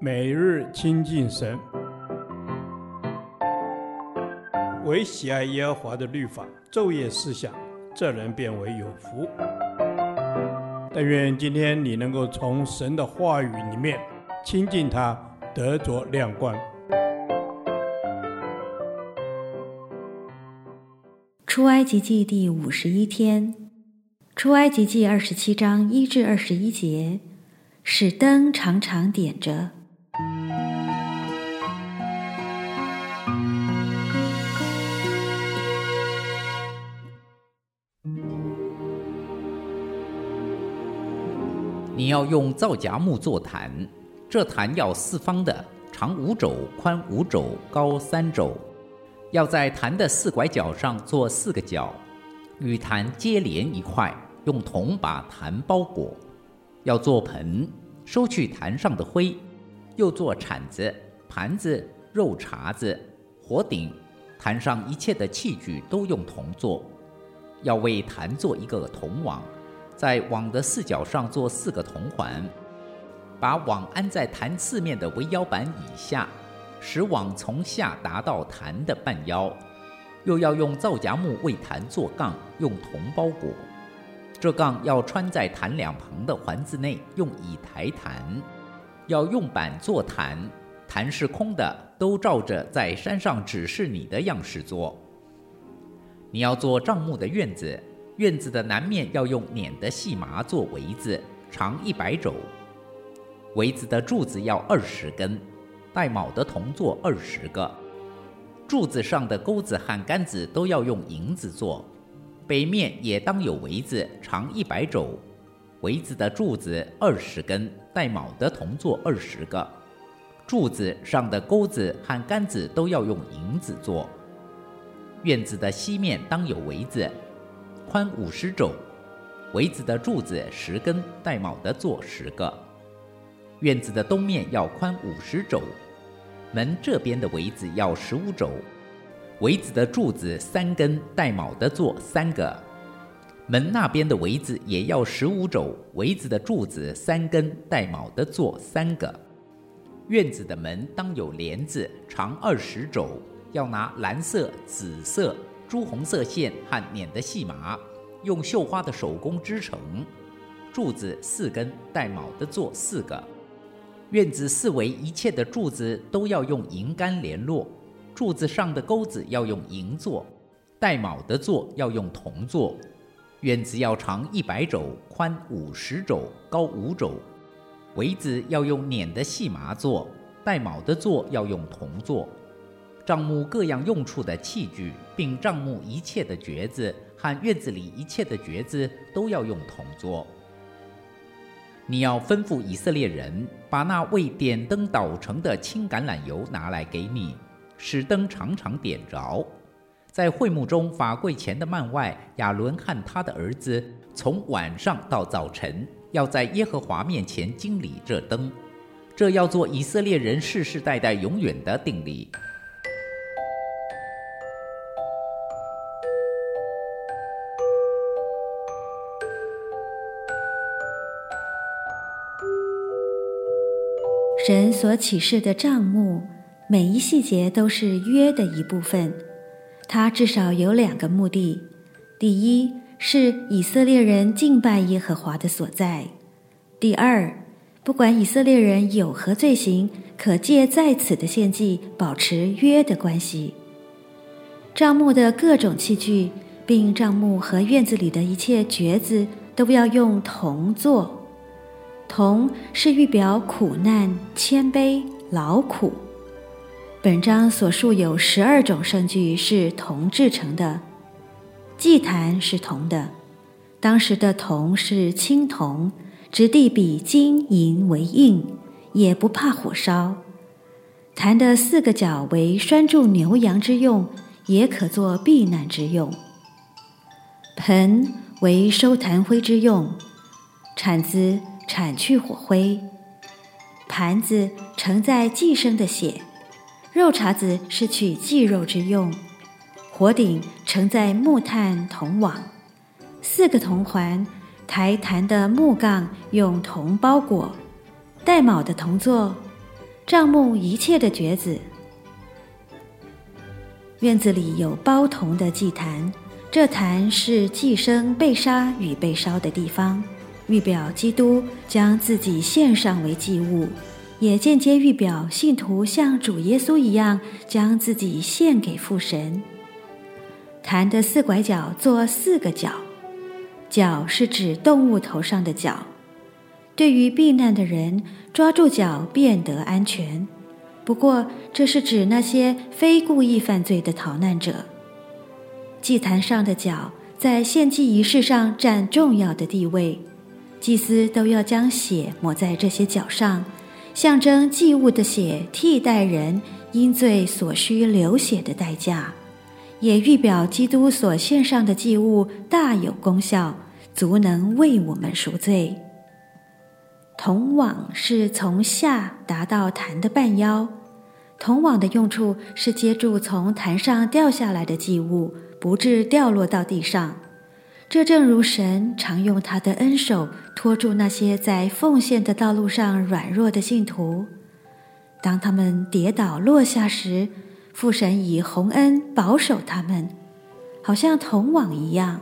每日亲近神，唯喜爱耶和华的律法，昼夜思想，这人便为有福。但愿今天你能够从神的话语里面亲近他，得着亮光。出埃及记第五十一天，出埃及记二十七章一至二十一节，使灯常常点着。你要用皂荚木做坛，这坛要四方的，长五肘，宽五肘，高三肘。要在坛的四拐角上做四个角，与坛接连一块，用铜把坛包裹。要做盆，收去坛上的灰；又做铲子、盘子、肉叉子、火鼎。坛上一切的器具都用铜做。要为坛做一个铜网，在网的四角上做四个铜环，把网安在坛四面的围腰板以下。使网从下达到坛的半腰，又要用皂荚木为坛做杠，用铜包裹。这杠要穿在坛两旁的环子内，用以抬坛。要用板做坛，坛是空的，都照着在山上指示你的样式做。你要做帐幕的院子，院子的南面要用捻的细麻做围子，长一百肘。围子的柱子要二十根。带卯的铜座二十个，柱子上的钩子和杆子都要用银子做。北面也当有围子，长一百肘，围子的柱子二十根，带卯的铜座二十个，柱子上的钩子和杆子都要用银子做。院子的西面当有围子，宽五十肘，围子的柱子十根，带卯的座十个。院子的东面要宽五十肘。门这边的围子要十五肘，围子的柱子三根，带卯的座三个。门那边的围子也要十五肘，围子的柱子三根，带卯的座三个。院子的门当有帘子，长二十肘，要拿蓝色、紫色、朱红色线和捻的细麻，用绣花的手工织成。柱子四根，带卯的座四个。院子四围一切的柱子都要用银杆联络，柱子上的钩子要用银做，带卯的座要用铜做。院子要长一百肘，宽五十肘，高五肘。围子要用捻的细麻做，带卯的座要用铜做。帐幕各样用处的器具，并帐幕一切的橛子和院子里一切的橛子都要用铜做。你要吩咐以色列人，把那为点灯捣成的青橄榄油拿来给你，使灯常常点着。在会幕中法柜前的幔外，亚伦和他的儿子从晚上到早晨，要在耶和华面前经理这灯，这要做以色列人世世代代永远的定例。神所启示的帐幕，每一细节都是约的一部分。它至少有两个目的：第一是以色列人敬拜耶和华的所在；第二，不管以色列人有何罪行，可借在此的献祭保持约的关系。帐幕的各种器具，并帐幕和院子里的一切橛子，都要用铜做。铜是预表苦难、谦卑、劳苦。本章所述有十二种圣具是铜制成的。祭坛是铜的，当时的铜是青铜，质地比金银为硬，也不怕火烧。坛的四个角为拴住牛羊之用，也可作避难之用。盆为收坛灰之用，铲子。铲去火灰，盘子盛载祭牲的血，肉叉子是取祭肉之用，火鼎盛载木炭铜网，四个铜环，抬坛的木杠用铜包裹，带卯的铜座帐幕一切的橛子。院子里有包铜的祭坛，这坛是祭牲被杀与被烧的地方，预表基督将自己献上为祭物，也间接预表信徒像主耶稣一样，将自己献给父神。坛的四拐角做四个角，角是指动物头上的角。对于避难的人，抓住角便得安全。不过，这是指那些非故意犯罪的逃难者。祭坛上的角在献祭仪式上占重要的地位，祭司都要将血抹在这些角上，象征祭物的血替代人因罪所需流血的代价。也预表基督所献上的祭物大有功效，足能为我们赎罪。铜网是从下达到坛的半腰，铜网的用处是接住从坛上掉下来的祭物，不致掉落到地上。这正如神常用他的恩手托住那些在奉献的道路上软弱的信徒，当他们跌倒落下时，父神以洪恩保守他们，好像铜网一样。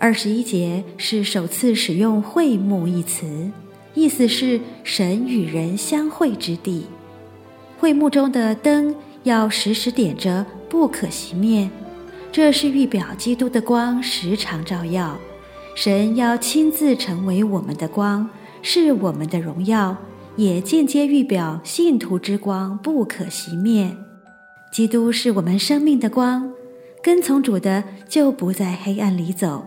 二十一节是首次使用“会幕”一词，意思是神与人相会之地。会幕中的灯要时时点着，不可熄灭，这是预表基督的光时常照耀。神要亲自成为我们的光，是我们的荣耀。也间接预表信徒之光不可熄灭。基督是我们生命的光，跟从主的就不在黑暗里走。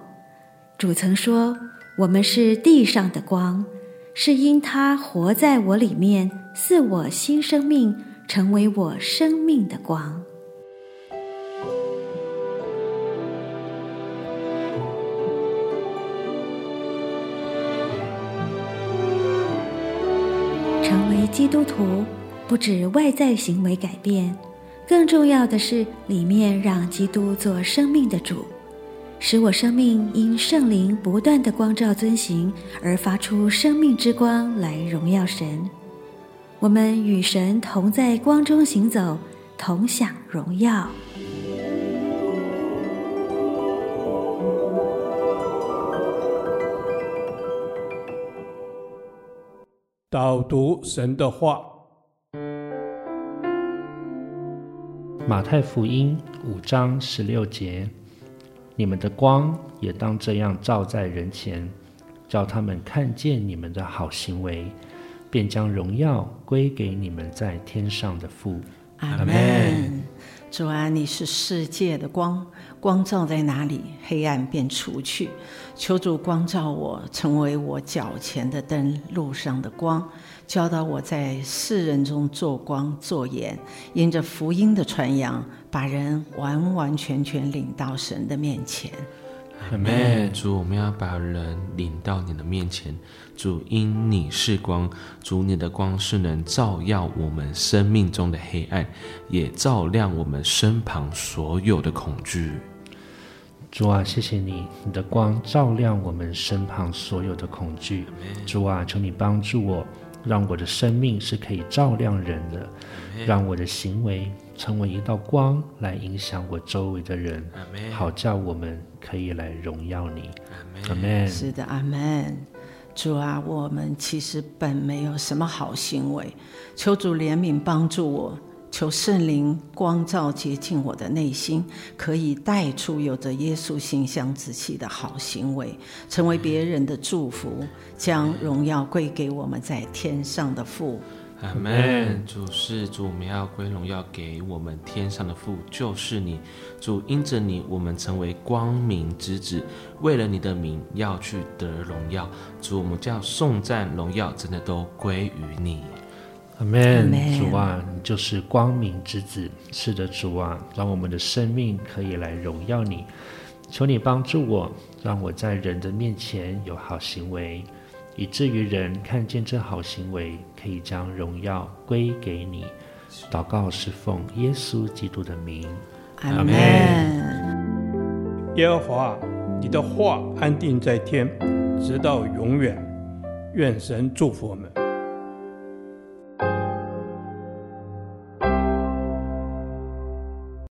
主曾说：“我们是地上的光，是因他活在我里面，赐我新生命，成为我生命的光。”为基督徒，不止外在行为改变，更重要的是里面让基督做生命的主，使我生命因圣灵不断的光照遵行而发出生命之光来荣耀神。我们与神同在光中行走，同享荣耀。导读神的话，马太福音五章十六节：你们的光也当这样照在人前，叫他们看见你们的好行为，便将荣耀归给你们在天上的父。阿门。主啊，你是世界的光，光照在哪里，黑暗便除去。求主光照我，成为我脚前的灯，路上的光，教导我在世人中做光做盐，因着福音的传扬，把人完完全全领到神的面前。主，我们要把人领到你的面前。主，因你是光，主，你的光是能照耀我们生命中的黑暗，也照亮我们身旁所有的恐惧。主啊，谢谢你，你的光照亮我们身旁所有的恐惧。主啊，求你帮助我，让我的生命是可以照亮人的，让我的行为成为一道光，来影响我周围的人，好叫我们可以来荣耀你。阿门。是的，阿门。主啊，我们其实本没有什么好行为，求主怜悯帮助我，求圣灵光照洁净我的内心，可以带出有着耶稣形象之气的好行为，成为别人的祝福，将荣耀归给我们在天上的父。阿门。主是主，我们要归荣耀给我们天上的父，就是你。主因着你，我们成为光明之子，为了你的名要去得荣耀。主，我们叫颂赞荣耀，真的都归于你。阿门。主啊，你就是光明之子。是的，主啊，让我们的生命可以来荣耀你。求你帮助我，让我在人的面前有好行为。以至于人看见这好行为，可以将荣耀归给你。祷告是奉耶稣基督的名，阿门。耶和华，你的话安定在天，直到永远。愿神祝福我们。